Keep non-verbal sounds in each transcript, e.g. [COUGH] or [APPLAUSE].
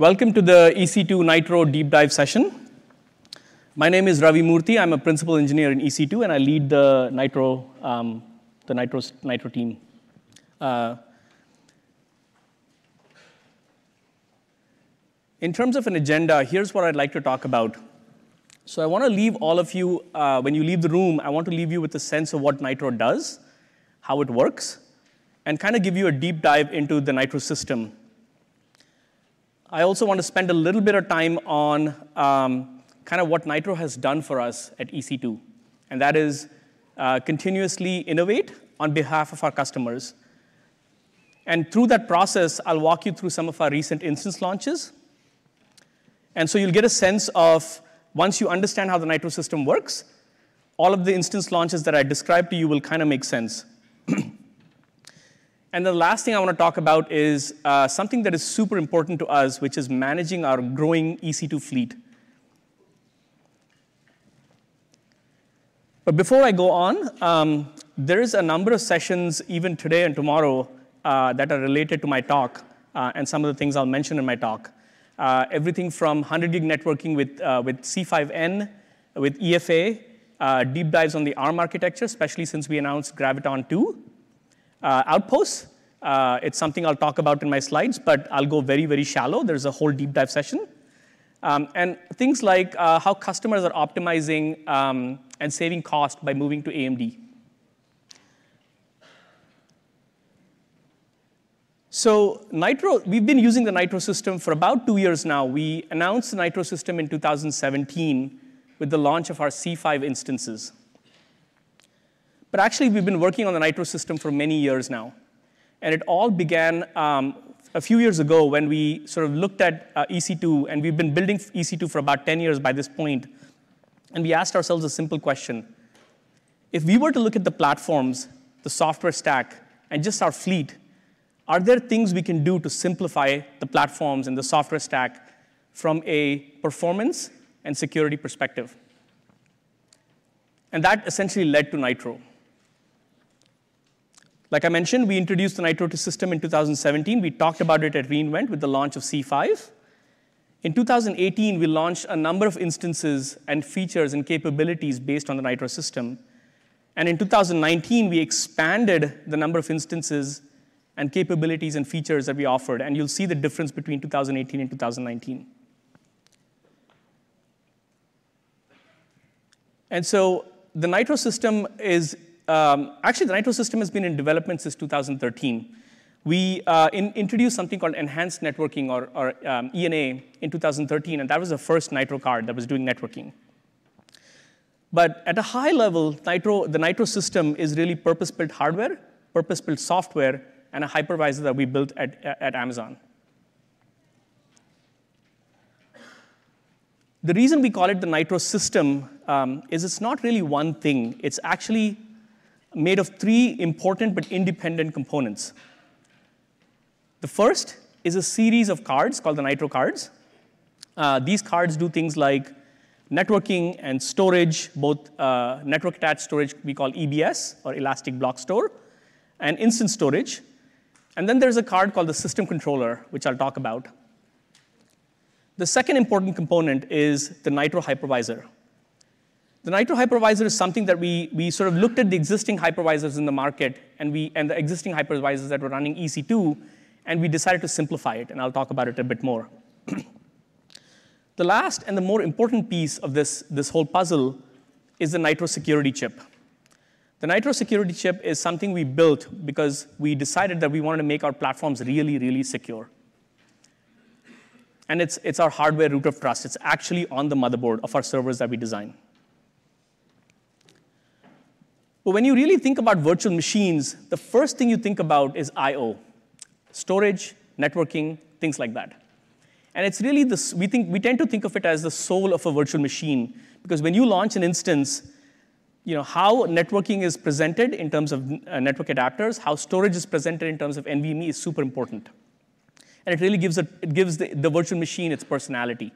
Welcome to the EC2 Nitro deep dive session. My name is Ravi Murthy. I'm a principal engineer in EC2, and I lead the Nitro, um, the Nitro, Nitro team. Uh, in terms of an agenda, here's what I'd like to talk about. So I want to leave all of you, uh, when you leave the room, I want to leave you with a sense of what Nitro does, how it works, and kind of give you a deep dive into the Nitro system. I also want to spend a little bit of time on um, kind of what Nitro has done for us at EC2, and that is uh, continuously innovate on behalf of our customers. And through that process, I'll walk you through some of our recent instance launches. And so you'll get a sense of once you understand how the Nitro system works, all of the instance launches that I described to you will kind of make sense. And the last thing I want to talk about is uh, something that is super important to us, which is managing our growing EC2 fleet. But before I go on, um, there is a number of sessions, even today and tomorrow, uh, that are related to my talk uh, and some of the things I'll mention in my talk uh, everything from 100 gig networking with, uh, with C5N, with EFA, uh, deep dives on the ARM architecture, especially since we announced Graviton 2. Uh, outposts, uh, it's something I'll talk about in my slides, but I'll go very, very shallow. There's a whole deep dive session. Um, and things like uh, how customers are optimizing um, and saving cost by moving to AMD. So Nitro, we've been using the Nitro system for about two years now. We announced the Nitro system in 2017 with the launch of our C5 instances. But actually, we've been working on the Nitro system for many years now. And it all began um, a few years ago when we sort of looked at uh, EC2, and we've been building EC2 for about 10 years by this point. point, and we asked ourselves a simple question. If we were to look at the platforms, the software stack, and just our fleet, are there things we can do to simplify the platforms and the software stack from a performance and security perspective? And that essentially led to Nitro. Like I mentioned, we introduced the Nitro system in 2017. We talked about it at reInvent with the launch of C5. In 2018, we launched a number of instances and features and capabilities based on the Nitro system. And in 2019, we expanded the number of instances and capabilities and features that we offered, and you'll see the difference between 2018 and 2019. And so the Nitro system is, um, actually the Nitro system has been in development since 2013. We uh, in, introduced something called Enhanced Networking, or, or um, ENA, in 2013, and that was the first Nitro card that was doing networking. But at a high level, Nitro, the Nitro system is really purpose-built hardware, purpose-built software, and a hypervisor that we built at, at Amazon. The reason we call it the Nitro system um, is it's not really one thing. It's actually made of three important but independent components. The first is a series of cards called the Nitro cards. Uh, these cards do things like networking and storage, both uh, network attached storage we call EBS or Elastic Block Store, and instant storage. And then there's a card called the system controller, which I'll talk about. The second important component is the Nitro hypervisor. The Nitro hypervisor is something that we, we sort of looked at the existing hypervisors in the market and, we, and the existing hypervisors that were running EC2, and we decided to simplify it, and I'll talk about it a bit more. [CLEARS THROAT] the last and the more important piece of this, this whole puzzle is the Nitro security chip. The Nitro security chip is something we built because we decided that we wanted to make our platforms really, really secure. And it's, it's our hardware root of trust. It's actually on the motherboard of our servers that we design. But when you really think about virtual machines, the first thing you think about is I/O, storage, networking, things like that. And it's really this, we, think, we tend to think of it as the soul of a virtual machine, because when you launch an instance, you know, how networking is presented in terms of uh, network adapters, how storage is presented in terms of NVMe is super important. And it really gives, it, it gives the, the virtual machine its personality.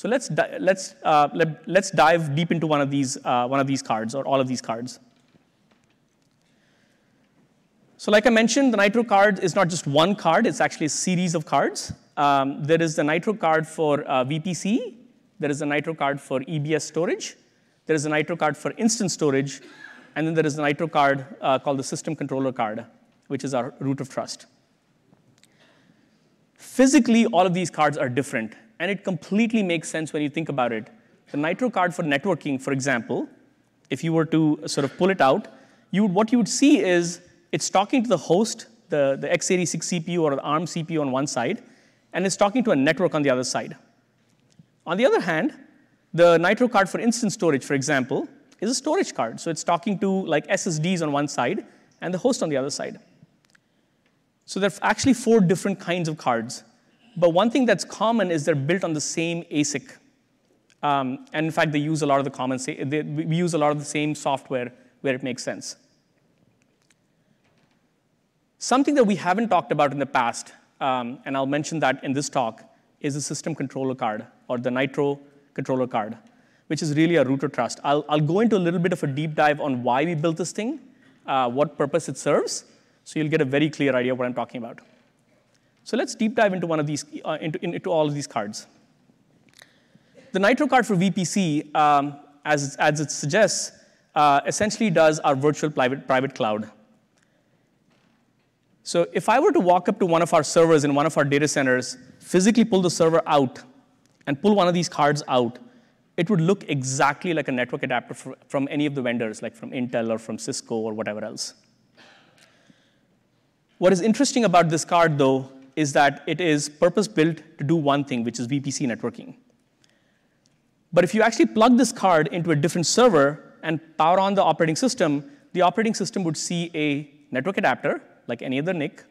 So let's, let's, uh, let, let's dive deep into one of, these, uh, one of these cards, or all of these cards. So like I mentioned, the Nitro card is not just one card, it's actually a series of cards. Um, there is the Nitro card for uh, VPC, there is a Nitro card for EBS storage, there is a Nitro card for instance storage, and then there is a Nitro card uh, called the system controller card, which is our root of trust. Physically, all of these cards are different, and it completely makes sense when you think about it. The Nitro card for networking, for example, if you were to sort of pull it out, you would, what you would see is it's talking to the host, the, the x86 CPU or the ARM CPU on one side, and it's talking to a network on the other side. On the other hand, the Nitro card for instance storage, for example, is a storage card. So it's talking to like SSDs on one side and the host on the other side. So there are actually four different kinds of cards. But one thing that's common is they're built on the same ASIC. Um, and in fact, they use a lot of the common, they, we use a lot of the same software where it makes sense. Something that we haven't talked about in the past, um, and I'll mention that in this talk, is the system controller card, or the Nitro controller card, which is really a root of trust. I'll, I'll go into a little bit of a deep dive on why we built this thing, uh, what purpose it serves, so you'll get a very clear idea of what I'm talking about. So let's deep dive into one of these, uh, into, into all of these cards. The Nitro card for VPC, um, as, as it suggests, uh, essentially does our virtual private, private cloud. So if I were to walk up to one of our servers in one of our data centers, physically pull the server out, and pull one of these cards out, it would look exactly like a network adapter from any of the vendors, like from Intel or from Cisco or whatever else. What is interesting about this card, though, is that it is purpose-built to do one thing, which is VPC networking. But if you actually plug this card into a different server and power on the operating system, the operating system would see a network adapter, like any other NIC,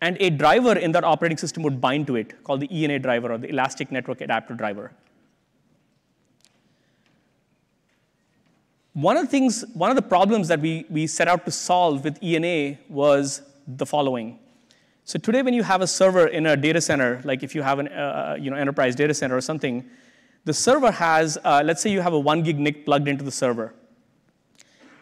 and a driver in that operating system would bind to it, called the ENA driver or the Elastic Network Adapter driver. One of the things, one of the problems that we, we set out to solve with ENA was the following. So today, when you have a server in a data center, like if you have an uh, uh, you know, enterprise data center or something, the server has, uh, let's say you have a one gig NIC plugged into the server.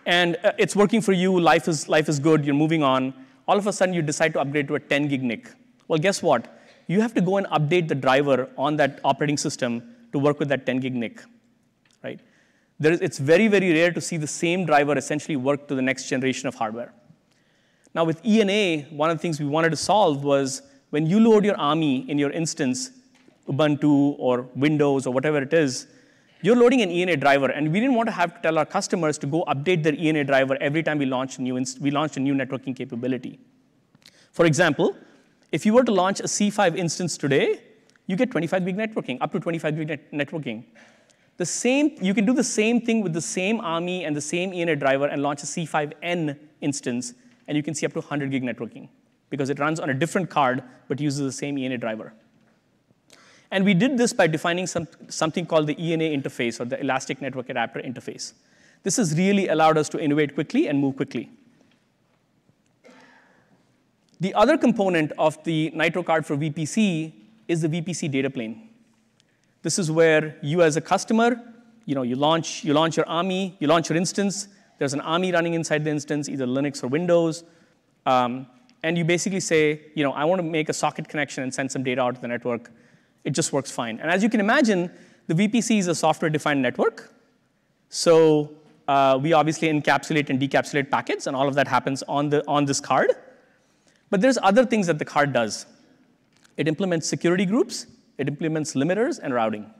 And uh, it's working for you, life is, life is good, you're moving on. All of a sudden, you decide to upgrade to a 10 gig NIC. Well, guess what? You have to go and update the driver on that operating system to work with that 10 gig NIC, right? It's very, very rare to see the same driver essentially work to the next generation of hardware. Now, with ENA, one of the things we wanted to solve was when you load your AMI in your instance, Ubuntu or Windows or whatever it is, you're loading an ENA driver, and we didn't want to have to tell our customers to go update their ENA driver every time we launch a new, we launched a new networking capability. For example, if you were to launch a C5 instance today, you get 25 gig networking, up to 25 gig net networking. The same, you can do the same thing with the same AMI and the same ENA driver and launch a C5N instance and you can see up to 100 gig networking because it runs on a different card but uses the same ENA driver. And we did this by defining some, something called the ENA interface or the Elastic Network Adapter interface. This has really allowed us to innovate quickly and move quickly. The other component of the Nitro card for VPC is the VPC data plane. This is where you as a customer, you know, you launch, you launch your AMI, you launch your instance, there's an AMI running inside the instance, either Linux or Windows. Um, and you basically say, you know, I want to make a socket connection and send some data out to the network. It just works fine. And as you can imagine, the VPC is a software-defined network. So uh, we obviously encapsulate and decapsulate packets, and all of that happens on, the, on this card. But there's other things that the card does. It implements security groups, it implements limiters and routing.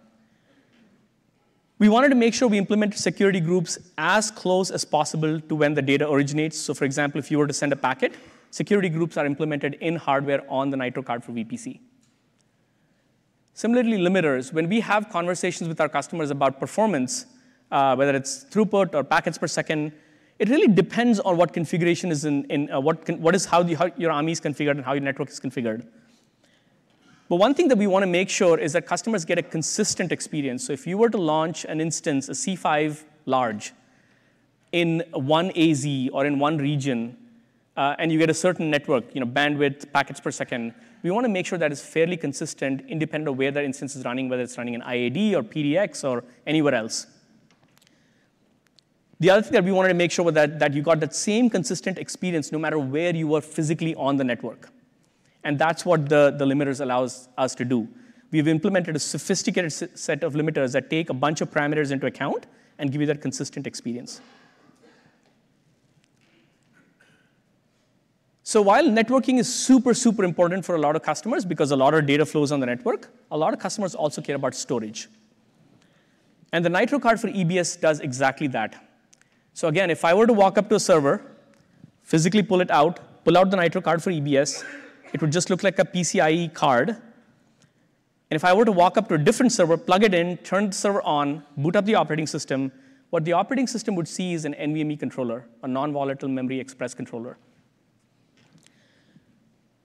We wanted to make sure we implemented security groups as close as possible to when the data originates. So for example, if you were to send a packet, security groups are implemented in hardware on the Nitro card for VPC. Similarly, limiters, when we have conversations with our customers about performance, uh, whether it's throughput or packets per second, it really depends on what configuration is in, in uh, what, what is how, the, how your AMI is configured and how your network is configured. But one thing that we want to make sure is that customers get a consistent experience. So if you were to launch an instance, a C5 large, in one AZ or in one region, uh, and you get a certain network, you know, bandwidth, packets per second, we want to make sure that is fairly consistent, independent of where that instance is running, whether it's running in IAD or PDX or anywhere else. The other thing that we wanted to make sure was that, that you got that same consistent experience no matter where you were physically on the network. And that's what the, the limiters allows us to do. We've implemented a sophisticated set of limiters that take a bunch of parameters into account and give you that consistent experience. So while networking is super, super important for a lot of customers because a lot of data flows on the network, a lot of customers also care about storage. And the Nitro card for EBS does exactly that. So again, if I were to walk up to a server, physically pull it out, pull out the Nitro card for EBS, it would just look like a PCIe card. And if I were to walk up to a different server, plug it in, turn the server on, boot up the operating system, what the operating system would see is an NVMe controller, a non-volatile memory express controller.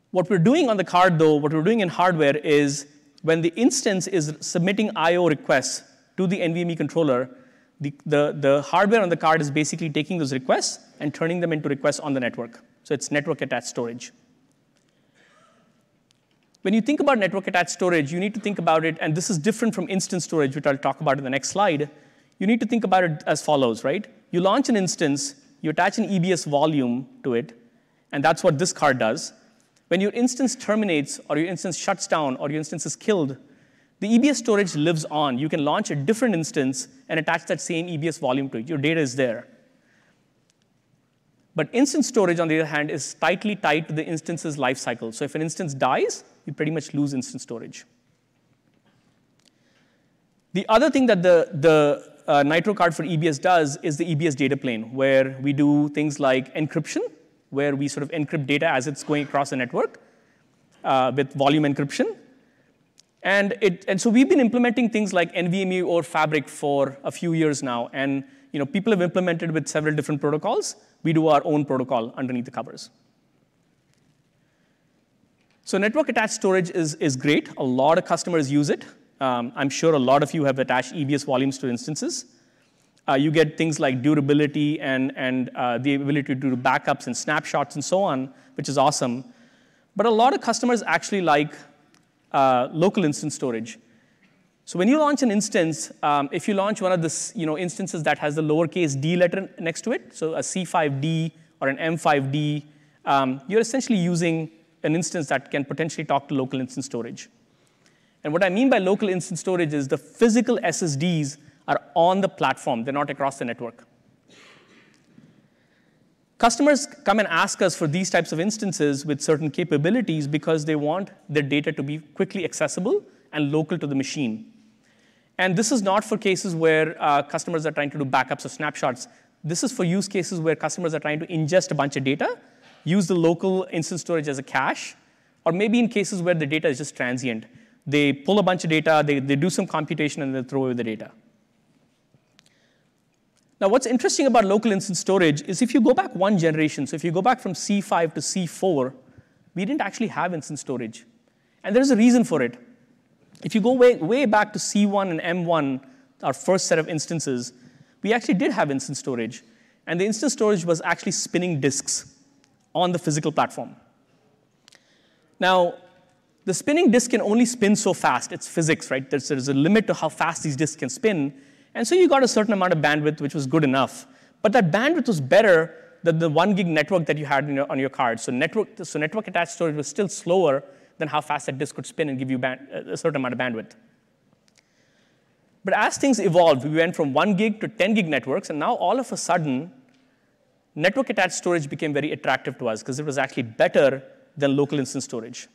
What we're doing on the card, though, what we're doing in hardware is when the instance is submitting I.O. requests to the NVMe controller, the, the, the hardware on the card is basically taking those requests and turning them into requests on the network. So it's network attached storage. When you think about network attached storage, you need to think about it, and this is different from instance storage, which I'll talk about in the next slide. You need to think about it as follows, right? You launch an instance, you attach an EBS volume to it, and that's what this card does. When your instance terminates, or your instance shuts down, or your instance is killed, the EBS storage lives on. You can launch a different instance and attach that same EBS volume to it. Your data is there. But instance storage, on the other hand, is tightly tied to the instance's life cycle. So if an instance dies, you pretty much lose instance storage. The other thing that the, the uh, Nitro card for EBS does is the EBS data plane, where we do things like encryption, where we sort of encrypt data as it's going across the network uh, with volume encryption. And, it, and so we've been implementing things like NVMe or Fabric for a few years now. And you know, people have implemented with several different protocols. We do our own protocol underneath the covers. So network attached storage is, is great. A lot of customers use it. Um, I'm sure a lot of you have attached EBS volumes to instances. Uh, you get things like durability and, and uh, the ability to do backups and snapshots and so on, which is awesome. But a lot of customers actually like uh, local instance storage. So when you launch an instance, um, if you launch one of the you know, instances that has the lowercase d letter next to it, so a C5D or an M5D, um, you're essentially using an instance that can potentially talk to local instance storage. And what I mean by local instance storage is the physical SSDs are on the platform, they're not across the network. Customers come and ask us for these types of instances with certain capabilities because they want their data to be quickly accessible and local to the machine. And this is not for cases where uh, customers are trying to do backups or snapshots. This is for use cases where customers are trying to ingest a bunch of data, use the local instance storage as a cache, or maybe in cases where the data is just transient. They pull a bunch of data, they, they do some computation, and they throw away the data. Now, what's interesting about local instance storage is if you go back one generation, so if you go back from C5 to C4, we didn't actually have instance storage. And there's a reason for it. If you go way, way back to C1 and M1, our first set of instances, we actually did have instance storage. And the instance storage was actually spinning disks on the physical platform. Now, the spinning disk can only spin so fast. It's physics, right? There's, there's a limit to how fast these disks can spin. And so you got a certain amount of bandwidth, which was good enough. But that bandwidth was better than the one gig network that you had your, on your card. So network, so network attached storage was still slower than how fast that disk could spin and give you band, a certain amount of bandwidth. But as things evolved, we went from one gig to 10 gig networks, and now all of a sudden, network attached storage became very attractive to us because it was actually better than local instance storage.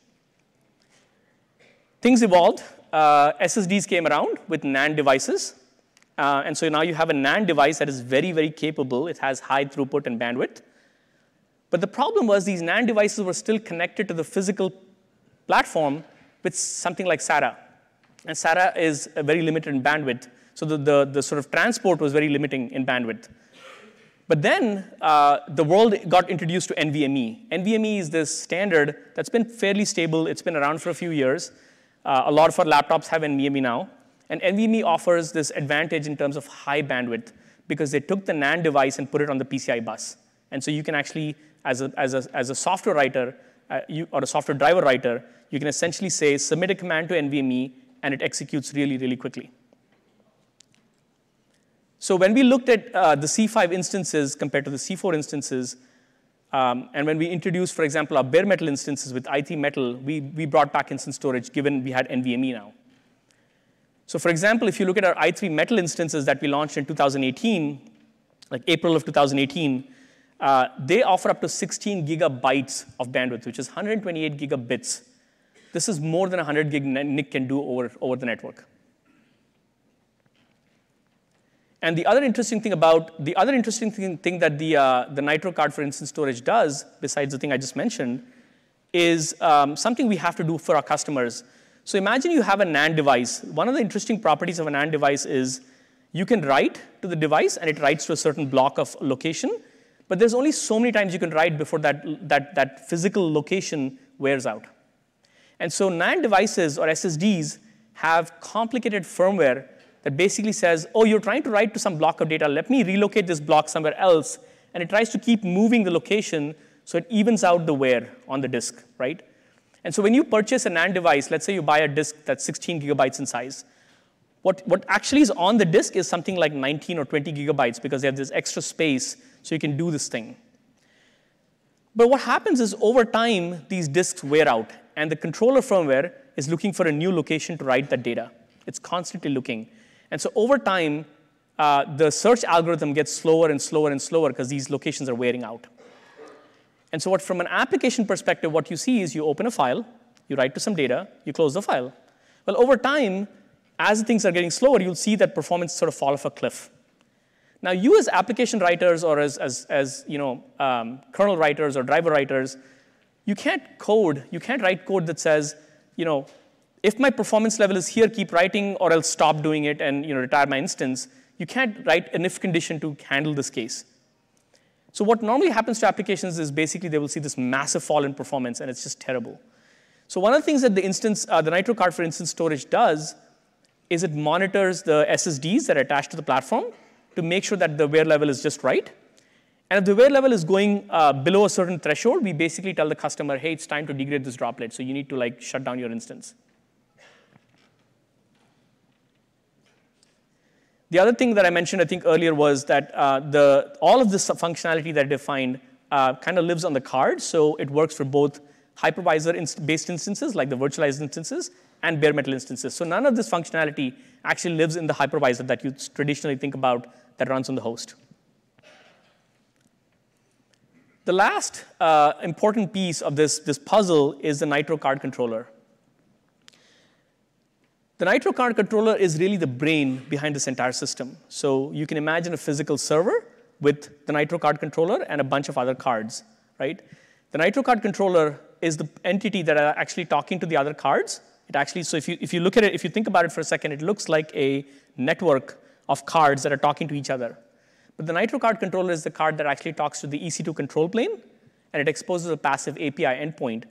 Things evolved. Uh, SSDs came around with NAND devices. Uh, and so now you have a NAND device that is very, very capable. It has high throughput and bandwidth. But the problem was these NAND devices were still connected to the physical platform with something like SATA. And SATA is very limited in bandwidth. So the, the, the sort of transport was very limiting in bandwidth. But then uh, the world got introduced to NVMe. NVMe is this standard that's been fairly stable. It's been around for a few years. Uh, a lot of our laptops have NVMe now. And NVMe offers this advantage in terms of high bandwidth because they took the NAND device and put it on the PCI bus. And so you can actually, as a, as a, as a software writer uh, you, or a software driver writer, you can essentially say, submit a command to NVMe, and it executes really, really quickly. So when we looked at uh, the C5 instances compared to the C4 instances, um, and when we introduced, for example, our bare metal instances with i3 metal, we, we brought back instance storage given we had NVMe now. So for example, if you look at our i3 metal instances that we launched in 2018, like April of 2018, uh, they offer up to 16 gigabytes of bandwidth, which is 128 gigabits. This is more than 100 gig NIC can do over, over the network. And the other interesting thing about the other interesting thing, thing that the, uh, the Nitro card for instance storage does, besides the thing I just mentioned, is um, something we have to do for our customers. So imagine you have a NAND device. One of the interesting properties of a NAND device is you can write to the device and it writes to a certain block of location, but there's only so many times you can write before that, that, that physical location wears out. And so NAND devices or SSDs have complicated firmware that basically says, oh, you're trying to write to some block of data, let me relocate this block somewhere else. And it tries to keep moving the location so it evens out the wear on the disk, right? And so when you purchase a NAND device, let's say you buy a disk that's 16 gigabytes in size, what, what actually is on the disk is something like 19 or 20 gigabytes because they have this extra space so you can do this thing. But what happens is over time, these disks wear out, and the controller firmware is looking for a new location to write that data. It's constantly looking. And so over time, uh, the search algorithm gets slower and slower and slower because these locations are wearing out. And so what, from an application perspective, what you see is you open a file, you write to some data, you close the file. Well, over time, as things are getting slower, you'll see that performance sort of fall off a cliff. Now, you as application writers or as, as, as you know, um, kernel writers or driver writers, you can't code, you can't write code that says, you know, if my performance level is here, keep writing, or else stop doing it and you know, retire my instance. You can't write an if condition to handle this case. So what normally happens to applications is basically they will see this massive fall in performance, and it's just terrible. So one of the things that the instance, uh, the Nitro card for instance storage does is it monitors the SSDs that are attached to the platform to make sure that the wear level is just right. And if the wear level is going uh, below a certain threshold, we basically tell the customer, hey, it's time to degrade this droplet, so you need to like shut down your instance. The other thing that I mentioned, I think, earlier was that uh, the, all of this functionality that I defined uh, kind of lives on the card, so it works for both hypervisor-based instances, like the virtualized instances, and bare metal instances. So none of this functionality actually lives in the hypervisor that you traditionally think about that runs on the host. The last uh, important piece of this, this puzzle is the Nitro card controller. The Nitro card controller is really the brain behind this entire system. So you can imagine a physical server with the Nitro card controller and a bunch of other cards, right? The Nitro card controller is the entity that are actually talking to the other cards. It actually, so if you, if you look at it, if you think about it for a second, it looks like a network of cards that are talking to each other. But the Nitro card controller is the card that actually talks to the EC2 control plane, and it exposes a passive API endpoint.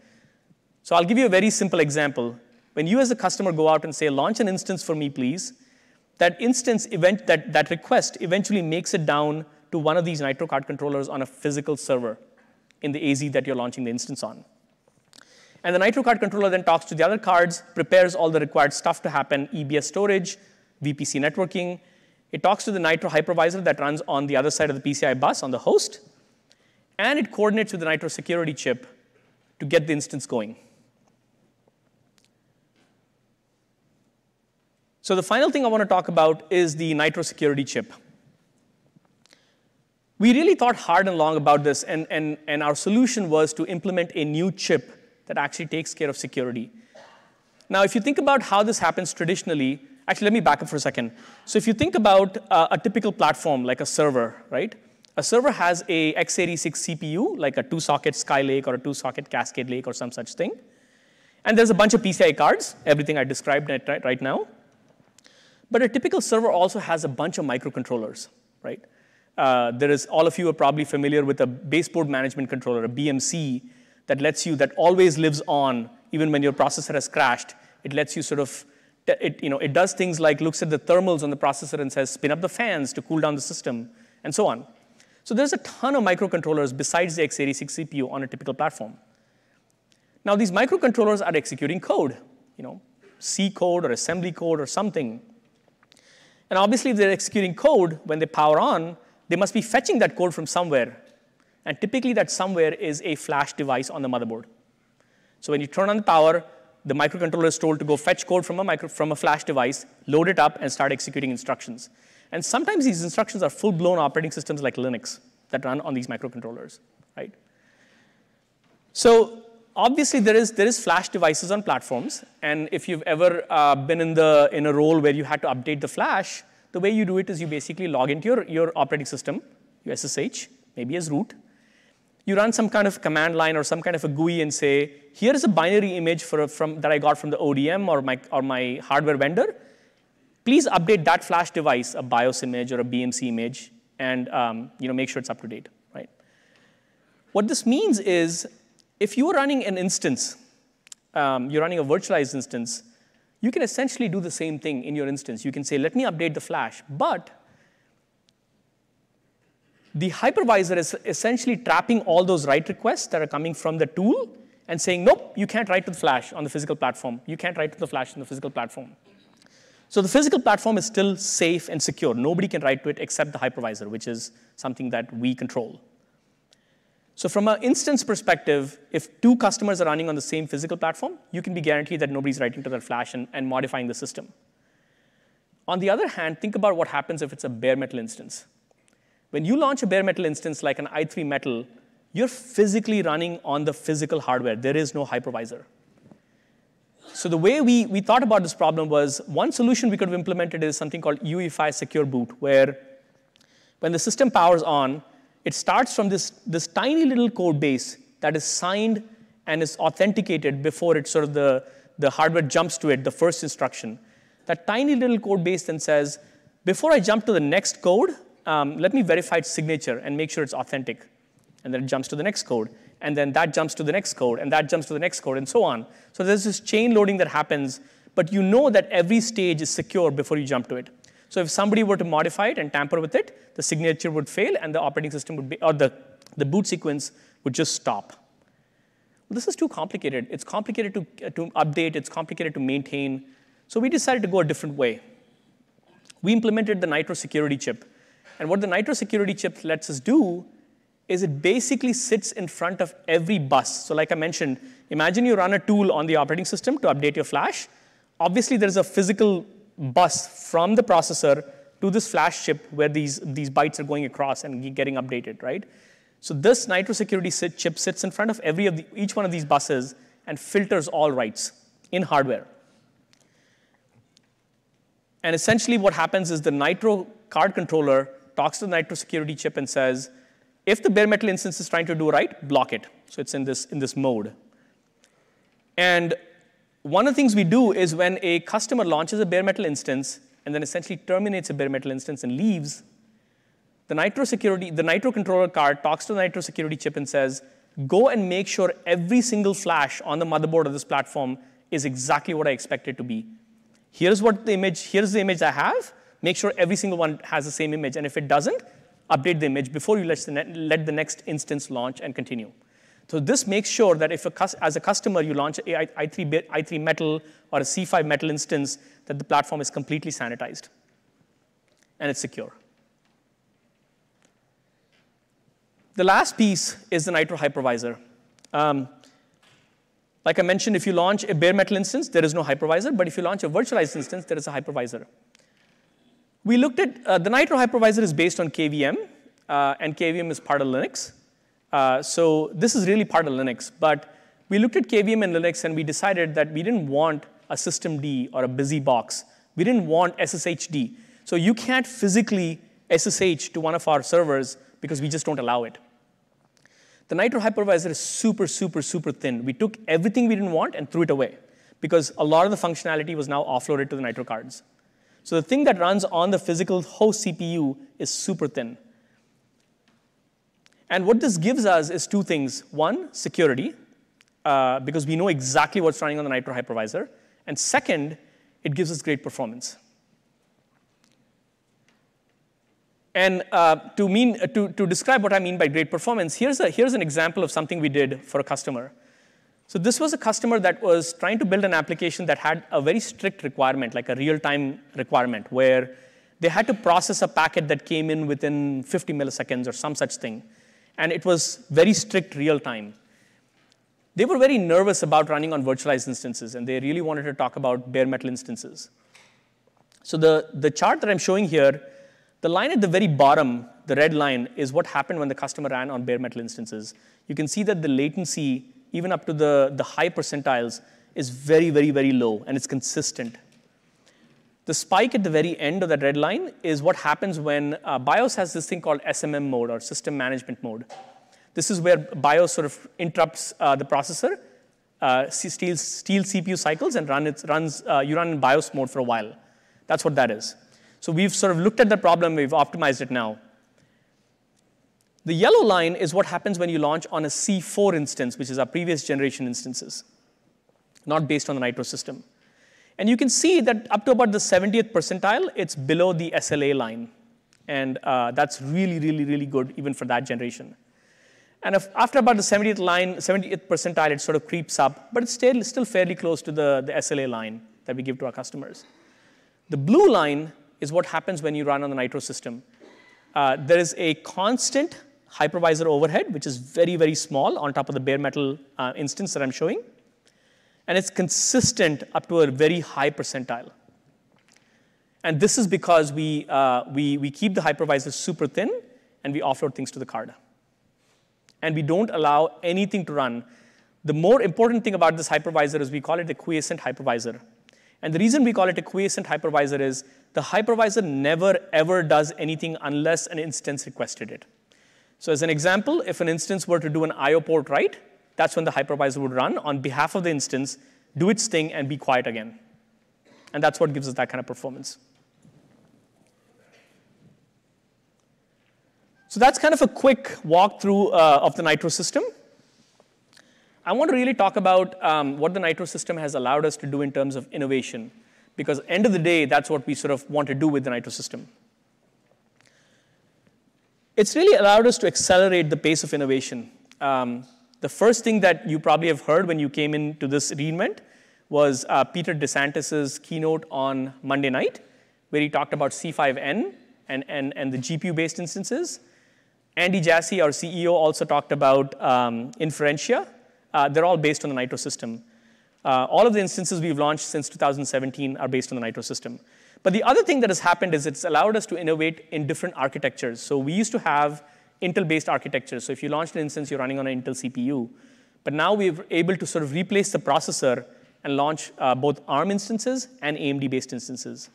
So I'll give you a very simple example. When you as a customer go out and say, launch an instance for me, please, that instance event, that, that request eventually makes it down to one of these Nitro card controllers on a physical server in the AZ that you're launching the instance on. And the Nitro card controller then talks to the other cards, prepares all the required stuff to happen, EBS storage, VPC networking. It talks to the Nitro hypervisor that runs on the other side of the PCI bus on the host. And it coordinates with the Nitro security chip to get the instance going. So the final thing I want to talk about is the Nitro security chip. We really thought hard and long about this, and, and, and our solution was to implement a new chip that actually takes care of security. Now, if you think about how this happens traditionally, actually, let me back up for a second. So if you think about uh, a typical platform like a server, right? A server has a x86 CPU, like a two-socket Skylake or a two-socket Cascade Lake or some such thing. And there's a bunch of PCI cards, everything I described right, now. But a typical server also has a bunch of microcontrollers, right? Uh, there is, all of you are probably familiar with a baseboard management controller, a BMC, that lets you, that always lives on, even when your processor has crashed. It lets you sort of, it, you know, it does things like looks at the thermals on the processor and says, spin up the fans to cool down the system, and so on. So there's a ton of microcontrollers besides the x86 CPU on a typical platform. Now these microcontrollers are executing code, you know, C code or assembly code or something And obviously, if they're executing code, when they power on, they must be fetching that code from somewhere. And typically, that somewhere is a flash device on the motherboard. So when you turn on the power, the microcontroller is told to go fetch code from a, micro, from a flash device, load it up, and start executing instructions. And sometimes these instructions are full-blown operating systems like Linux that run on these microcontrollers, right? So obviously there is, there is flash devices on platforms, and if you've ever uh, been in, the, in a role where you had to update the flash, the way you do it is you basically log into your, your operating system, your SSH, maybe as root. You run some kind of command line or some kind of a GUI and say, here is a binary image for, from, that I got from the ODM or my, or my hardware vendor. Please update that flash device, a BIOS image or a BMC image, and um, you know, make sure it's up to date, right? What this means is if you're running an instance, um, you're running a virtualized instance, you can essentially do the same thing in your instance. You can say, let me update the flash, but the hypervisor is essentially trapping all those write requests that are coming from the tool and saying, nope, you can't write to the flash on the physical platform. You can't write to the flash on the physical platform. So the physical platform is still safe and secure. Nobody can write to it except the hypervisor, which is something that we control. So from an instance perspective, if two customers are running on the same physical platform, you can be guaranteed that nobody's writing to their flash and, and modifying the system. On the other hand, think about what happens if it's a bare metal instance. When you launch a bare metal instance like an i3 Metal, you're physically running on the physical hardware. There is no hypervisor. So the way we, we thought about this problem was one solution we could have implemented is something called UEFI Secure Boot, where when the system powers on, it starts from this, this tiny little code base that is signed and is authenticated before it sort of the, the hardware jumps to it, the first instruction. That tiny little code base then says, before I jump to the next code, um, let me verify its signature and make sure it's authentic. And then it jumps to the next code. And then that jumps to the next code, and that jumps to the next code, and so on. So there's this chain loading that happens, but you know that every stage is secure before you jump to it. So if somebody were to modify it and tamper with it, the signature would fail and the operating system would be, or the, the boot sequence would just stop. This is too complicated. It's complicated to, uh, to update, it's complicated to maintain. So we decided to go a different way. We implemented the Nitro security chip. And what the Nitro security chip lets us do is it basically sits in front of every bus. So like I mentioned, imagine you run a tool on the operating system to update your flash. Obviously, there's a physical bus from the processor to this flash chip where these, these bytes are going across and getting updated, right? So this Nitro security chip sits in front of every of the, each one of these buses and filters all writes in hardware. And essentially what happens is the Nitro card controller talks to the Nitro security chip and says, if the bare metal instance is trying to do right, block it. So it's in this, in this mode. And one of the things we do is when a customer launches a bare metal instance and then essentially terminates a bare metal instance and leaves, the Nitro security, the Nitro controller card talks to the Nitro security chip and says, go and make sure every single flash on the motherboard of this platform is exactly what I expect it to be. Here's what the image, here's the image I have. Make sure every single one has the same image. And if it doesn't, update the image before you let the, let the next instance launch and continue. So this makes sure that if a, as a customer you launch a i3, i3 metal or a C5 metal instance, that the platform is completely sanitized and it's secure. The last piece is the Nitro hypervisor. Um, like I mentioned, if you launch a bare metal instance, there is no hypervisor, but if you launch a virtualized instance, there is a hypervisor. We looked at, uh, the Nitro hypervisor is based on KVM, uh, and KVM is part of Linux. Uh, so this is really part of Linux. But we looked at KVM and Linux, and we decided that we didn't want a systemd or a BusyBox. We didn't want SSHD. So you can't physically SSH to one of our servers because we just don't allow it. The Nitro hypervisor is super, super, super thin. We took everything we didn't want and threw it away because a lot of the functionality was now offloaded to the Nitro cards. So the thing that runs on the physical host CPU is super thin. And what this gives us is two things. One, security, uh, because we know exactly what's running on the Nitro hypervisor. And second, it gives us great performance. And uh, to, mean, uh, to, to describe what I mean by great performance, here's, a, here's an example of something we did for a customer. So this was a customer that was trying to build an application that had a very strict requirement, like a real-time requirement, where they had to process a packet that came in within 50 milliseconds or some such thing. And it was very strict real time. They were very nervous about running on virtualized instances, and they really wanted to talk about bare metal instances. So the, the chart that I'm showing here, the line at the very bottom, the red line, is what happened when the customer ran on bare metal instances. You can see that the latency, even up to the, the high percentiles, is very, very, very low, and it's consistent. The spike at the very end of that red line is what happens when uh, BIOS has this thing called SMM mode or system management mode. This is where BIOS sort of interrupts uh, the processor, uh, steals, steals CPU cycles, and run it, runs, uh, you run in BIOS mode for a while. That's what that is. So we've sort of looked at the problem, we've optimized it now. The yellow line is what happens when you launch on a C4 instance, which is our previous generation instances, not based on the Nitro system. And you can see that up to about the 70th percentile, it's below the SLA line. And uh, that's really, really, really good, even for that generation. And if, after about the 70th line, 70th percentile, it sort of creeps up, but it's still, still fairly close to the, the SLA line that we give to our customers. The blue line is what happens when you run on the Nitro system. Uh, there is a constant hypervisor overhead, which is very, very small on top of the bare metal uh, instance that I'm showing. And it's consistent up to a very high percentile. And this is because we, uh, we, we keep the hypervisor super thin and we offload things to the card and we don't allow anything to run. The more important thing about this hypervisor is we call it a quiescent hypervisor. And the reason we call it a quiescent hypervisor is the hypervisor never ever does anything unless an instance requested it. So as an example, if an instance were to do an IO port write, that's when the hypervisor would run on behalf of the instance, do its thing, and be quiet again. And that's what gives us that kind of performance. So that's kind of a quick walkthrough uh, of the Nitro system. I want to really talk about um, what the Nitro system has allowed us to do in terms of innovation, because end of the day, that's what we sort of want to do with the Nitro system. It's really allowed us to accelerate the pace of innovation. Um, the first thing that you probably have heard when you came into this reInvent was uh, Peter DeSantis's keynote on Monday night, where he talked about C5N and, and, and the GPU-based instances. Andy Jassy, our CEO, also talked about um, Inferentia. Uh, they're all based on the Nitro system. Uh, all of the instances we've launched since 2017 are based on the Nitro system. But the other thing that has happened is it's allowed us to innovate in different architectures. So we used to have Intel-based architectures. So if you launched an instance, you're running on an Intel CPU. But now we're able to sort of replace the processor and launch uh, both ARM instances and AMD-based instances.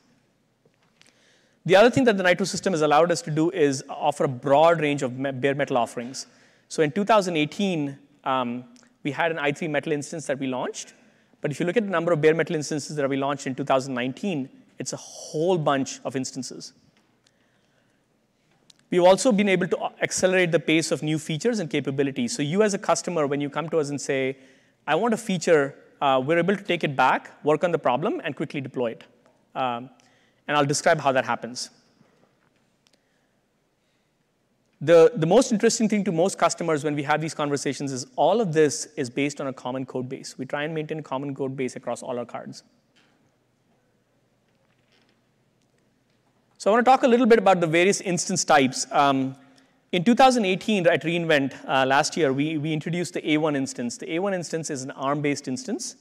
The other thing that the Nitro system has allowed us to do is offer a broad range of bare metal offerings. So in 2018, um, we had an i3 metal instance that we launched. But if you look at the number of bare metal instances that we launched in 2019, it's a whole bunch of instances. We've also been able to accelerate the pace of new features and capabilities. So you as a customer, when you come to us and say, I want a feature, uh, we're able to take it back, work on the problem, and quickly deploy it. Um, and I'll describe how that happens. The, the most interesting thing to most customers when we have these conversations is all of this is based on a common code base. We try and maintain a common code base across all our cards. So I want to talk a little bit about the various instance types. Um, in 2018 at reInvent uh, last year, we, we introduced the A1 instance. The A1 instance is an ARM-based instance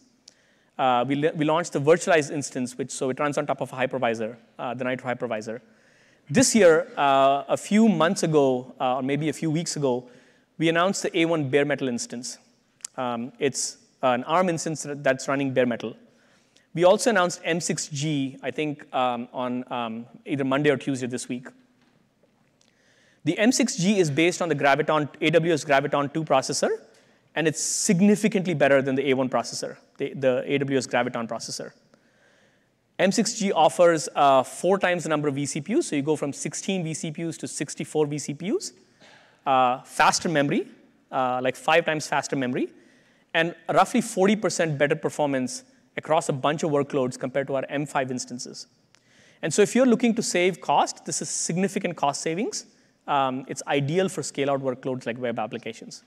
uh, we, we launched the virtualized instance, which so it runs on top of a hypervisor, uh, the Nitro hypervisor. This year, uh, a few months ago, uh, or maybe a few weeks ago, we announced the A1 bare metal instance. Um, it's an ARM instance that's running bare metal. We also announced M6G, I think, um, on um, either Monday or Tuesday this week. The M6G is based on the Graviton, AWS Graviton 2 processor, and it's significantly better than the A1 processor, the, the AWS Graviton processor. M6G offers uh, four times the number of vCPUs, so you go from 16 vCPUs to 64 vCPUs, uh, faster memory, uh, like five times faster memory, and roughly 40% better performance across a bunch of workloads compared to our M5 instances. And so if you're looking to save cost, this is significant cost savings. Um, it's ideal for scale-out workloads like web applications.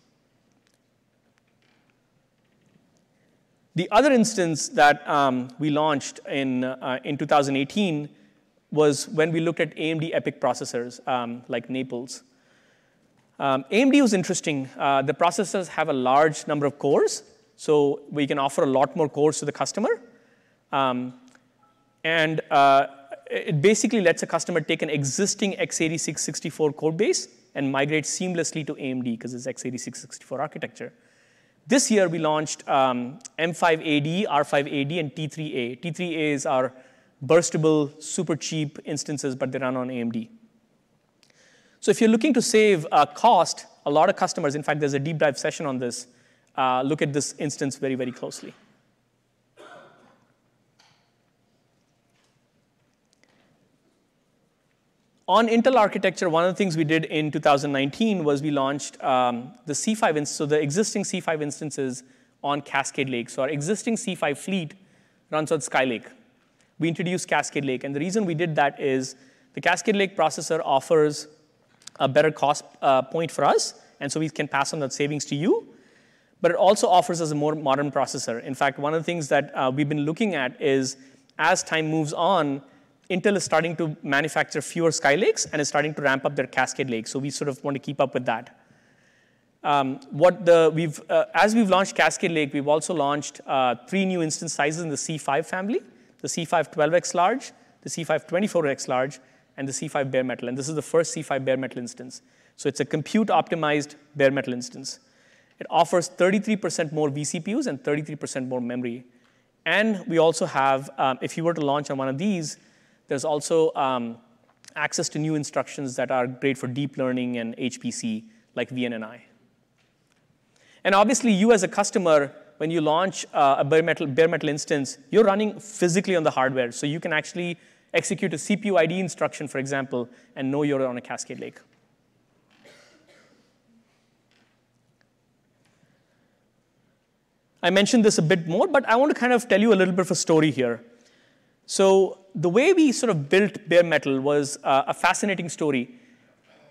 The other instance that um, we launched in, uh, in 2018 was when we looked at AMD EPYC processors um, like Naples. Um, AMD was interesting. Uh, the processors have a large number of cores, so we can offer a lot more cores to the customer. Um, and uh, it basically lets a customer take an existing x86 64 code base and migrate seamlessly to AMD because it's x86 64 architecture. This year, we launched um, M5AD, R5AD, and T3A. T3A is our burstable, super cheap instances, but they run on AMD. So if you're looking to save uh, cost, a lot of customers, in fact, there's a deep dive session on this, uh, look at this instance very, very closely. On Intel architecture, one of the things we did in 2019 was we launched um, the C5 instance, so the existing C5 instances on Cascade Lake. So our existing C5 fleet runs on Skylake. We introduced Cascade Lake, and the reason we did that is the Cascade Lake processor offers a better cost uh, point for us, and so we can pass on that savings to you. But it also offers us a more modern processor. In fact, one of the things that uh, we've been looking at is as time moves on, Intel is starting to manufacture fewer Skylakes and is starting to ramp up their Cascade Lake. So we sort of want to keep up with that. Um, what the, we've, uh, as we've launched Cascade Lake, we've also launched uh, three new instance sizes in the C5 family, the C5 12x large, the C5 24x large, and the C5 bare metal. And this is the first C5 bare metal instance. So it's a compute optimized bare metal instance. It offers 33% more vCPUs and 33% more memory. And we also have, um, if you were to launch on one of these, there's also um, access to new instructions that are great for deep learning and HPC, like VNNI. And obviously, you as a customer, when you launch uh, a bare metal, bare metal instance, you're running physically on the hardware. So you can actually execute a CPU ID instruction, for example, and know you're on a Cascade Lake. I mentioned this a bit more, but I want to kind of tell you a little bit of a story here. So the way we sort of built bare metal was uh, a fascinating story.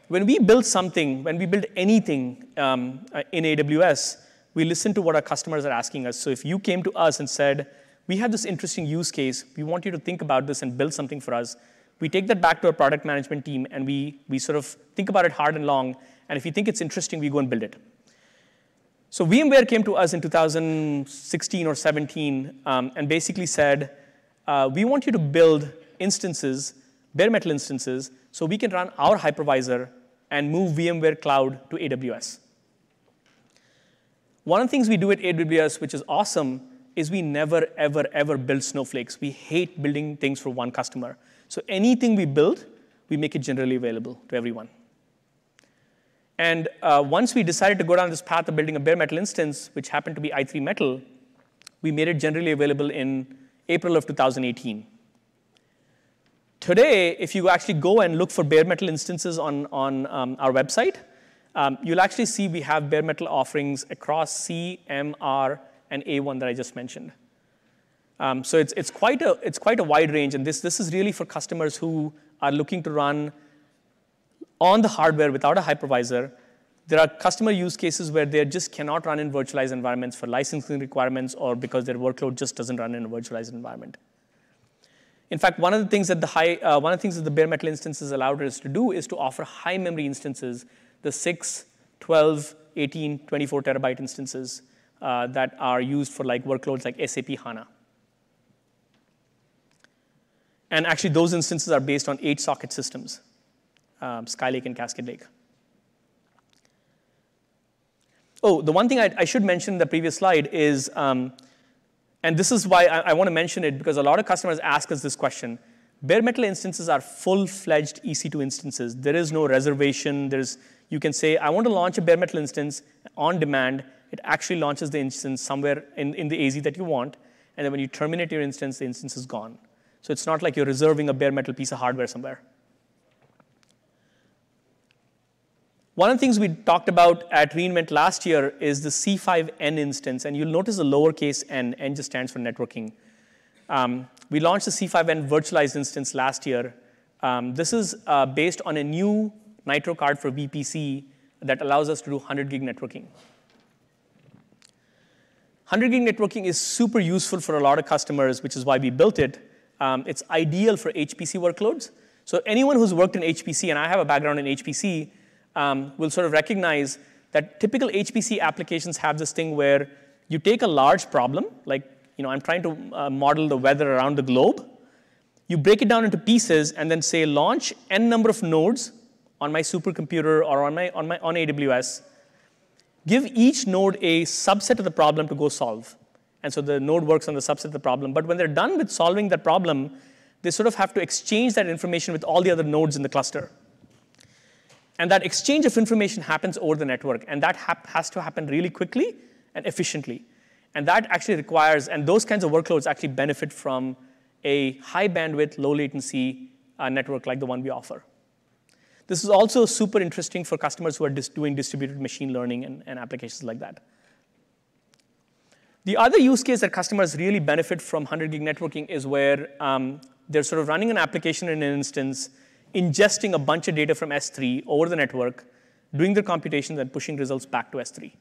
When we build something, when we build anything um, uh, in AWS, we listen to what our customers are asking us. So if you came to us and said, we have this interesting use case, we want you to think about this and build something for us, we take that back to our product management team and we, we sort of think about it hard and long. And if we think it's interesting, we go and build it. So VMware came to us in 2016 or 17 um, and basically said, uh, we want you to build instances, bare metal instances, so we can run our hypervisor and move VMware Cloud to AWS. One of the things we do at AWS, which is awesome, is we never, ever, ever build snowflakes. We hate building things for one customer. So anything we build, we make it generally available to everyone. And uh, once we decided to go down this path of building a bare metal instance, which happened to be i3 Metal, we made it generally available in April of 2018. Today, if you actually go and look for bare metal instances on, on um, our website, um, you'll actually see we have bare metal offerings across C, M, R, and A1 that I just mentioned. Um, so it's, it's, quite a, it's quite a wide range, and this, this is really for customers who are looking to run on the hardware without a hypervisor there are customer use cases where they just cannot run in virtualized environments for licensing requirements or because their workload just doesn't run in a virtualized environment. In fact, one of the things that the high, uh, one of the things that the bare metal instances allowed us to do is to offer high memory instances, the 6, 12, 18, 24 terabyte instances uh, that are used for like workloads like SAP HANA. And actually, those instances are based on eight socket systems, um, Skylake and Cascade Lake. Oh, the one thing I, I should mention in the previous slide is, um, and this is why I, I want to mention it because a lot of customers ask us this question. Bare metal instances are full-fledged EC2 instances. There is no reservation. There's, you can say, I want to launch a bare metal instance on demand. It actually launches the instance somewhere in, in the AZ that you want. And then when you terminate your instance, the instance is gone. So it's not like you're reserving a bare metal piece of hardware somewhere. One of the things we talked about at reInvent last year is the C5N instance, and you'll notice the lowercase n, n just stands for networking. Um, we launched the C5N virtualized instance last year. Um, this is uh, based on a new Nitro card for VPC that allows us to do 100 gig networking. 100 gig networking is super useful for a lot of customers, which is why we built it. um, it's ideal for HPC workloads. So anyone who's worked in HPC, and I have a background in HPC, um, will sort of recognize that typical HPC applications have this thing where you take a large problem, like you know, I'm trying to uh, model the weather around the globe. You break it down into pieces and then say launch n number of nodes on my supercomputer or on my on my on AWS. Give each node a subset of the problem to go solve. And so the node works on the subset of the problem. But when they're done with solving that problem, they sort of have to exchange that information with all the other nodes in the cluster. And that exchange of information happens over the network. And that has to happen really quickly and efficiently. And that actually requires, and those kinds of workloads actually benefit from a high bandwidth, low latency uh, network like the one we offer. This is also super interesting for customers who are doing distributed machine learning and, and applications like that. The other use case that customers really benefit from 100 gig networking is where um, they're sort of running an application in an instance, ingesting a bunch of data from S3 over the network, doing the computations, and pushing results back to S3.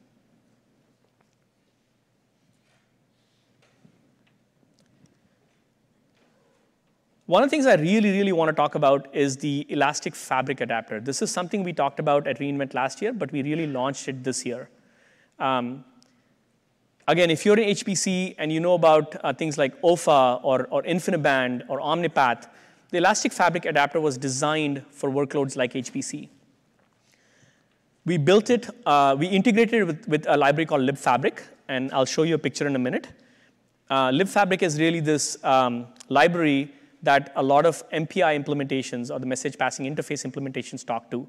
One of the things I really, really want to talk about is the Elastic Fabric Adapter. This is something we talked about at reInvent last year, but we really launched it this year. Um, Again, if you're in HPC and you know about uh, things like OFA or, or InfiniBand or Omnipath, the Elastic Fabric adapter was designed for workloads like HPC. We built it, uh, we integrated it with, with, a library called libfabric, and I'll show you a picture in a minute. Uh, libfabric is really this um, library that a lot of MPI implementations or the message passing interface implementations talk to.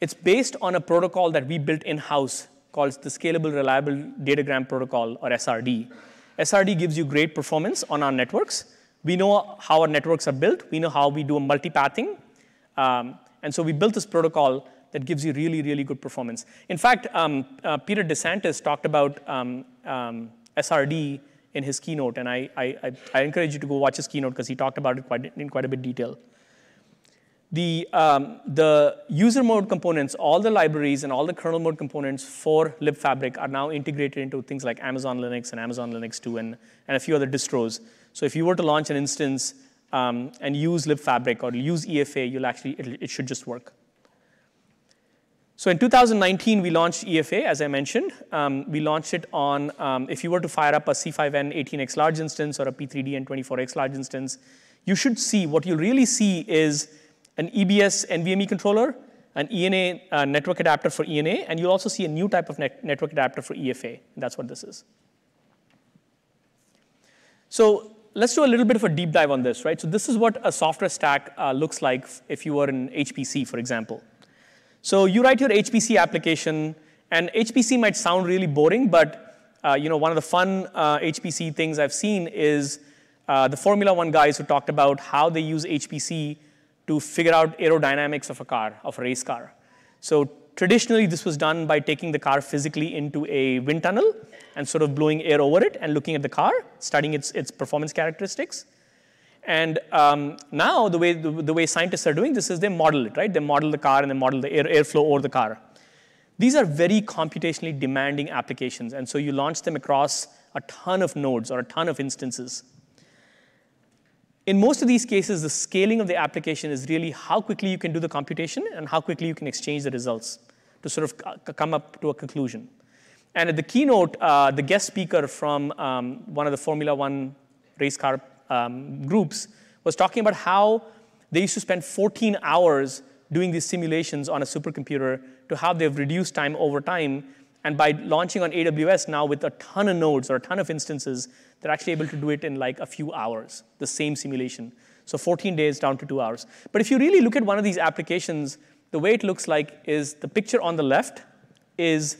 It's based on a protocol that we built in-house called the Scalable Reliable Datagram Protocol, or SRD. SRD gives you great performance on our networks. We know how our networks are built. We know how we do a multipathing. Um, and so we built this protocol that gives you really, really good performance. In fact, um, uh, Peter DeSantis talked about um, um SRD in his keynote, and I, I, I, encourage you to go watch his keynote because he talked about it quite, in quite a bit detail the, um, the user mode components, all the libraries and all the kernel mode components for libfabric are now integrated into things like Amazon Linux and Amazon Linux 2 and, and a few other distros. So if you were to launch an instance um, and use libfabric or use EFA, you'll actually, it, it, should just work. So in 2019, we launched EFA, as I mentioned. Um, we launched it on, um, if you were to fire up a C5N 18x large instance or a P3DN 24x large instance, you should see, what you'll really see is an EBS NVMe controller, an ENA uh, network adapter for ENA, and you'll also see a new type of net network adapter for EFA. That's what this is. So let's do a little bit of a deep dive on this, right? So this is what a software stack uh, looks like if you were in HPC, for example. So you write your HPC application, and HPC might sound really boring, but uh, you know, one of the fun uh, HPC things I've seen is uh, the Formula One guys who talked about how they use HPC to figure out aerodynamics of a car, of a race car. So traditionally, this was done by taking the car physically into a wind tunnel and sort of blowing air over it and looking at the car, studying its, its performance characteristics. And um, now the way, the, the, way scientists are doing this is they model it, right? They model the car and they model the air, airflow over the car. These are very computationally demanding applications, and so you launch them across a ton of nodes or a ton of instances. In most of these cases, the scaling of the application is really how quickly you can do the computation and how quickly you can exchange the results to sort of come up to a conclusion. And at the keynote, uh, the guest speaker from um, one of the Formula One race car um, groups was talking about how they used to spend 14 hours doing these simulations on a supercomputer to how they've reduced time over time. And by launching on AWS now with a ton of nodes or a ton of instances, they're actually able to do it in like a few hours, the same simulation. So 14 days down to two hours. But if you really look at one of these applications, the way it looks like is the picture on the left is,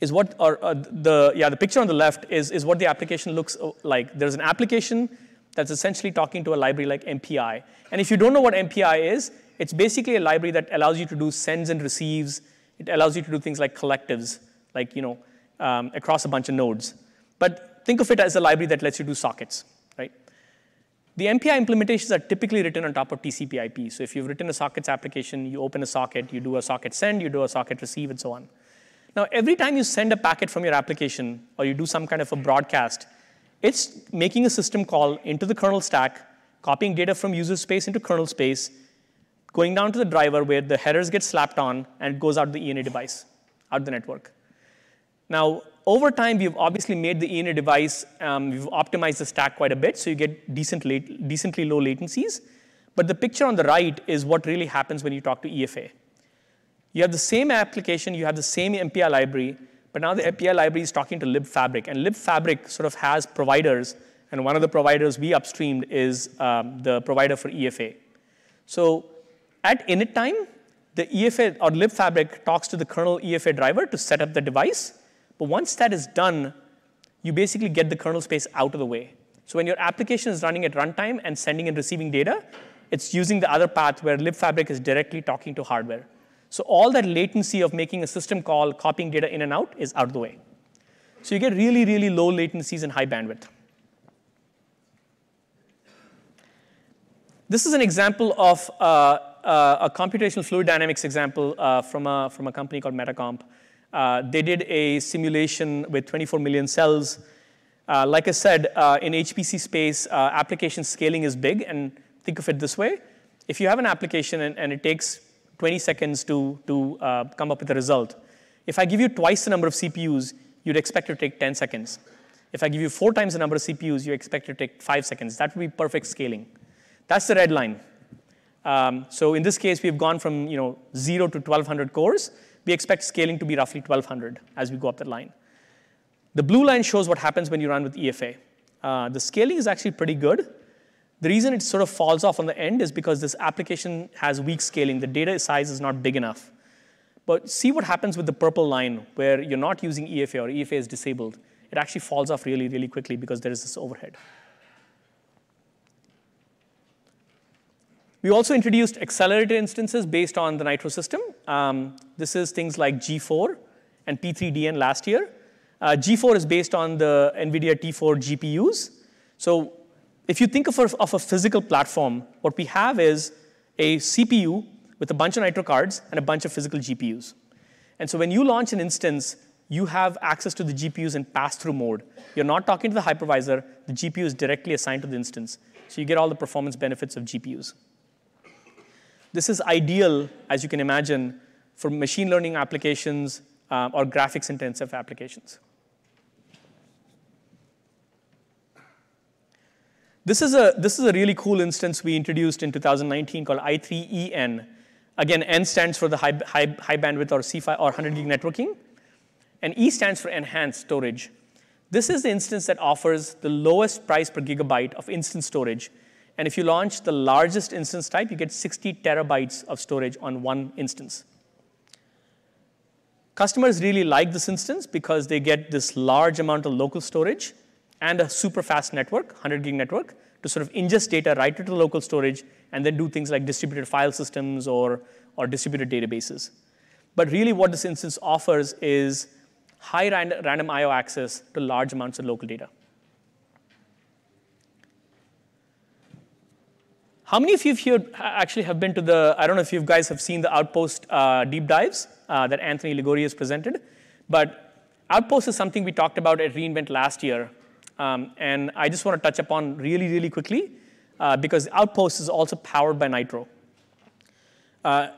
is what, or uh, the, yeah, the picture on the left is, is what the application looks uh, like. There's an application that's essentially talking to a library like MPI. And if you don't know what MPI is, it's basically a library that allows you to do sends and receives. It allows you to do things like collectives, like, you know, um, across a bunch of nodes. But think of it as a library that lets you do sockets, right? The MPI implementations are typically written on top of TCP IP. So if you've written a sockets application, you open a socket, you do a socket send, you do a socket receive, and so on. Now, every time you send a packet from your application or you do some kind of a broadcast, It's making a system call into the kernel stack, copying data from user space into kernel space, going down to the driver where the headers get slapped on, and it goes out the ENA device, out the network. Now, over time, we've obviously made the ENA device, um, we've optimized the stack quite a bit, so you get decent late, decently low latencies. But the picture on the right is what really happens when you talk to EFA. You have the same application, you have the same MPI library, but now the MPI library is talking to libfabric, and libfabric sort of has providers, and one of the providers we upstreamed is um, the provider for EFA. So at init time, the EFA or libfabric talks to the kernel EFA driver to set up the device, but once that is done, you basically get the kernel space out of the way. So when your application is running at runtime and sending and receiving data, it's using the other path where libfabric is directly talking to hardware. So all that latency of making a system call, copying data in and out is out of the way. So you get really, really low latencies and high bandwidth. This is an example of uh, a computational fluid dynamics example uh, from, a, from a company called Metacomp. Uh, they did a simulation with 24 million cells. Uh, like I said, uh, in HPC space, uh, application scaling is big, and think of it this way. If you have an application and, and it takes 20 seconds to, to uh, come up with a result, if I give you twice the number of CPUs, you'd expect it to take 10 seconds. If I give you four times the number of CPUs, you expect it to take five seconds. That would be perfect scaling. That's the red line. Um, so in this case, we've gone from you know, zero to 1,200 cores we expect scaling to be roughly 1,200 as we go up that line. The blue line shows what happens when you run with EFA. Uh, the scaling is actually pretty good. The reason it sort of falls off on the end is because this application has weak scaling. The data size is not big enough. But see what happens with the purple line where you're not using EFA or EFA is disabled. It actually falls off really, really quickly because there is this overhead. We also introduced accelerated instances based on the Nitro system. Um, this is things like G4 and P3DN last year. Uh, G4 is based on the NVIDIA T4 GPUs. So if you think of a, of a physical platform, what we have is a CPU with a bunch of Nitro cards and a bunch of physical GPUs. And so when you launch an instance, you have access to the GPUs in pass-through mode. You're not talking to the hypervisor. The GPU is directly assigned to the instance. So you get all the performance benefits of GPUs. This is ideal, as you can imagine, for machine learning applications uh, or graphics intensive applications. This is, a, this is a really cool instance we introduced in 2019 called i3EN. Again, N stands for the high, high, high bandwidth or C5 or 100 gig networking, and E stands for enhanced storage. This is the instance that offers the lowest price per gigabyte of instant storage and if you launch the largest instance type, you get 60 terabytes of storage on one instance. Customers really like this instance because they get this large amount of local storage and a super fast network, 100 gig network, to sort of ingest data right into the local storage and then do things like distributed file systems or, or distributed databases. But really what this instance offers is high random, random I.O. access to large amounts of local data. How many of you here actually have been to the, I don't know if you guys have seen the Outpost uh, deep dives uh, that Anthony Liguori has presented, but Outpost is something we talked about at reInvent last year. Um, and I just want to touch upon really, really quickly uh, because Outpost is also powered by Nitro. Uh,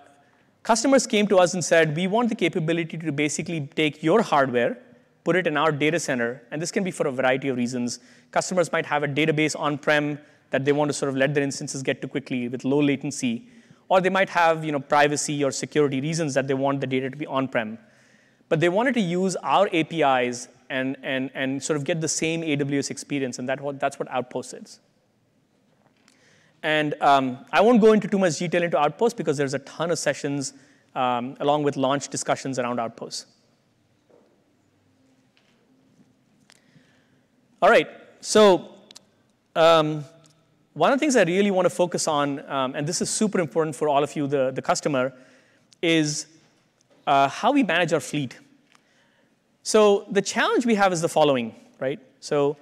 customers came to us and said, we want the capability to basically take your hardware, put it in our data center, and this can be for a variety of reasons. Customers might have a database on-prem that they want to sort of let their instances get to quickly with low latency. Or they might have you know, privacy or security reasons that they want the data to be on-prem. But they wanted to use our APIs and, and, and sort of get the same AWS experience, and that, that's what Outpost is. And um, I won't go into too much detail into Outpost because there's a ton of sessions um, along with launch discussions around Outpost. All right, so um, one of the things I really want to focus on, um, and this is super important for all of you, the, the customer, is uh, how we manage our fleet. So the challenge we have is the following, right? So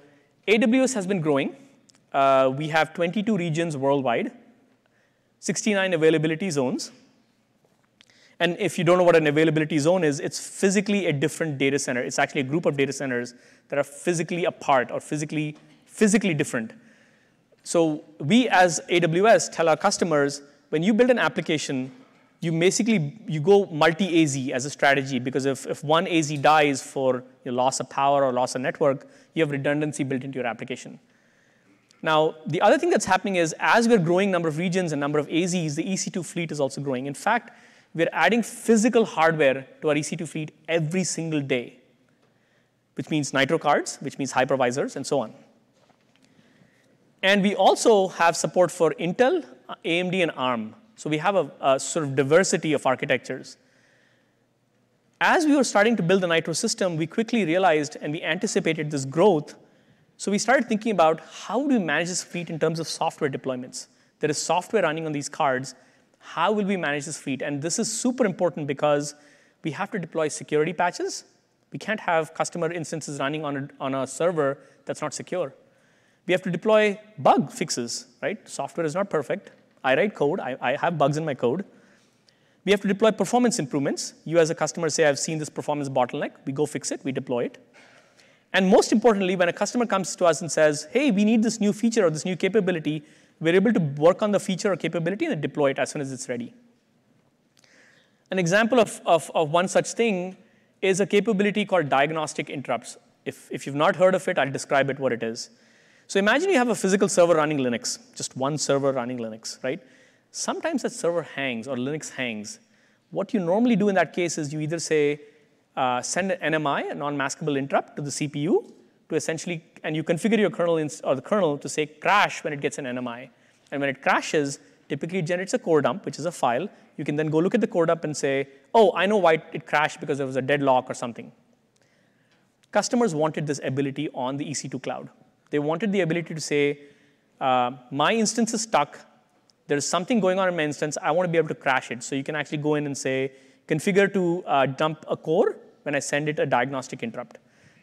AWS has been growing. Uh, we have 22 regions worldwide, 69 availability zones. And if you don't know what an availability zone is, it's physically a different data center. It's actually a group of data centers that are physically apart or physically, physically different. So we as AWS tell our customers, when you build an application, you basically you go multi-AZ as a strategy because if, if one AZ dies for your loss of power or loss of network, you have redundancy built into your application. Now, the other thing that's happening is as we're growing number of regions and number of AZs, the EC2 fleet is also growing. In fact, we're adding physical hardware to our EC2 fleet every single day, which means Nitro cards, which means hypervisors, and so on. And we also have support for Intel, uh, AMD, and ARM. So we have a, a sort of diversity of architectures. As we were starting to build the Nitro system, we quickly realized and we anticipated this growth. So we started thinking about how do we manage this fleet in terms of software deployments. There is software running on these cards, how will we manage this fleet? And this is super important because we have to deploy security patches. We can't have customer instances running on a, on a server that's not secure. We have to deploy bug fixes, right? Software is not perfect. I write code, I, I have bugs in my code. We have to deploy performance improvements. You as a customer say, I've seen this performance bottleneck. We go fix it, we deploy it. And most importantly, when a customer comes to us and says, hey, we need this new feature or this new capability, we're able to work on the feature or capability and deploy it as soon as it's ready. An example of, of, of one such thing is a capability called diagnostic interrupts. If, if you've not heard of it, I'll describe it what it is. So imagine you have a physical server running Linux, just one server running Linux, right? Sometimes that server hangs or Linux hangs. What you normally do in that case is you either say, uh, send an NMI, a non-maskable interrupt, to the CPU, to essentially, and you configure your kernel or the kernel to say crash when it gets an NMI. And when it crashes, typically it generates a core dump, which is a file. You can then go look at the core dump and say, oh, I know why it crashed because there was a deadlock or something. Customers wanted this ability on the EC2 cloud. They wanted the ability to say, uh, my instance is stuck. There's something going on in my instance. I want to be able to crash it. So you can actually go in and say, configure to uh, dump a core when I send it a diagnostic interrupt.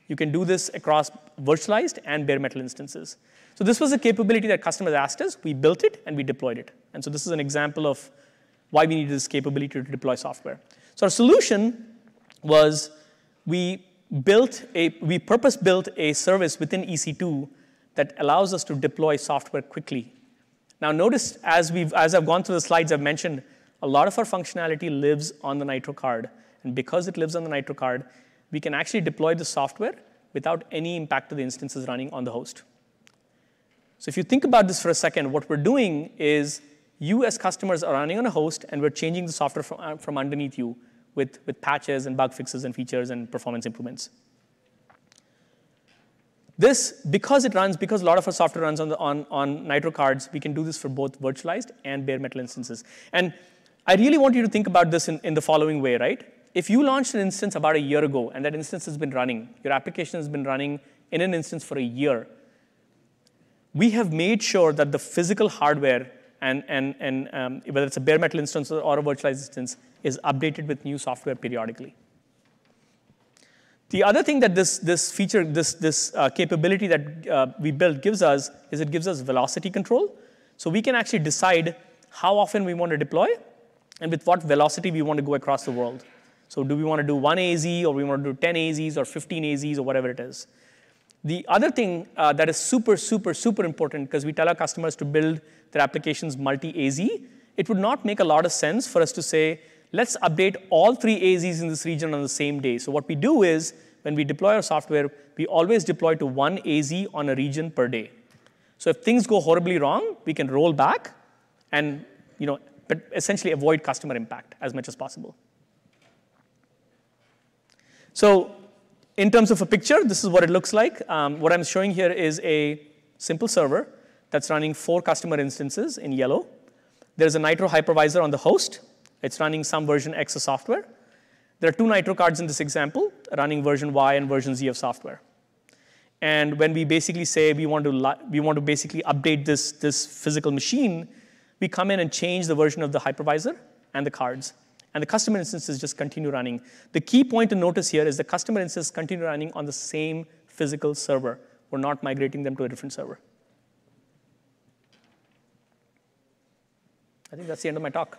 You can do this across virtualized and bare metal instances. So this was a capability that customers asked us. We built it, and we deployed it. And so this is an example of why we needed this capability to deploy software. So our solution was we built a, we purpose-built a service within EC2 that allows us to deploy software quickly. Now notice, as, we've, as I've gone through the slides, I've mentioned a lot of our functionality lives on the Nitro card. And because it lives on the Nitro card, we can actually deploy the software without any impact to the instances running on the host. So if you think about this for a second, what we're doing is you as customers are running on a host, and we're changing the software from, uh, from underneath you with, with patches and bug fixes and features and performance improvements. This, because it runs, because a lot of our software runs on, the, on, on Nitro cards, we can do this for both virtualized and bare metal instances. And I really want you to think about this in, in the following way, right? if you launched an instance about a year ago and that instance has been running, your application has been running in an instance for a year, we have made sure that the physical hardware and, and, and um, whether it's a bare metal instance or a virtualized instance is updated with new software periodically. The other thing that this, this feature, this, this uh, capability that uh, we built gives us is it gives us velocity control. So we can actually decide how often we want to deploy and with what velocity we want to go across the world. So do we want to do one AZ or we want to do 10 AZs or 15 AZs or whatever it is. The other thing uh, that is super, super, super important because we tell our customers to build their applications multi-AZ, it would not make a lot of sense for us to say, let's update all three AZs in this region on the same day. So what we do is when we deploy our software, we always deploy to one AZ on a region per day. So if things go horribly wrong, we can roll back and you know, but essentially avoid customer impact as much as possible. So in terms of a picture, this is what it looks like. Um, what I'm showing here is a simple server that's running four customer instances in yellow. There's a Nitro hypervisor on the host. It's running some version X of software. There are two Nitro cards in this example, running version Y and version Z of software. And when we basically say we want to, we want to basically update this, this physical machine, we come in and change the version of the hypervisor and the cards and the customer instances just continue running. The key point to notice here is the customer instances continue running on the same physical server. We're not migrating them to a different server. I think that's the end of my talk.